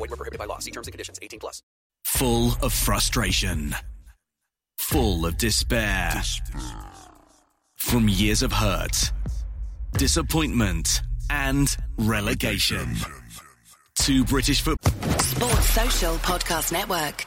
Void were prohibited by law. See terms and conditions. 18 plus. Full of frustration. Full of despair. From years of hurt, disappointment, and relegation. Two British football. Sports Social Podcast Network.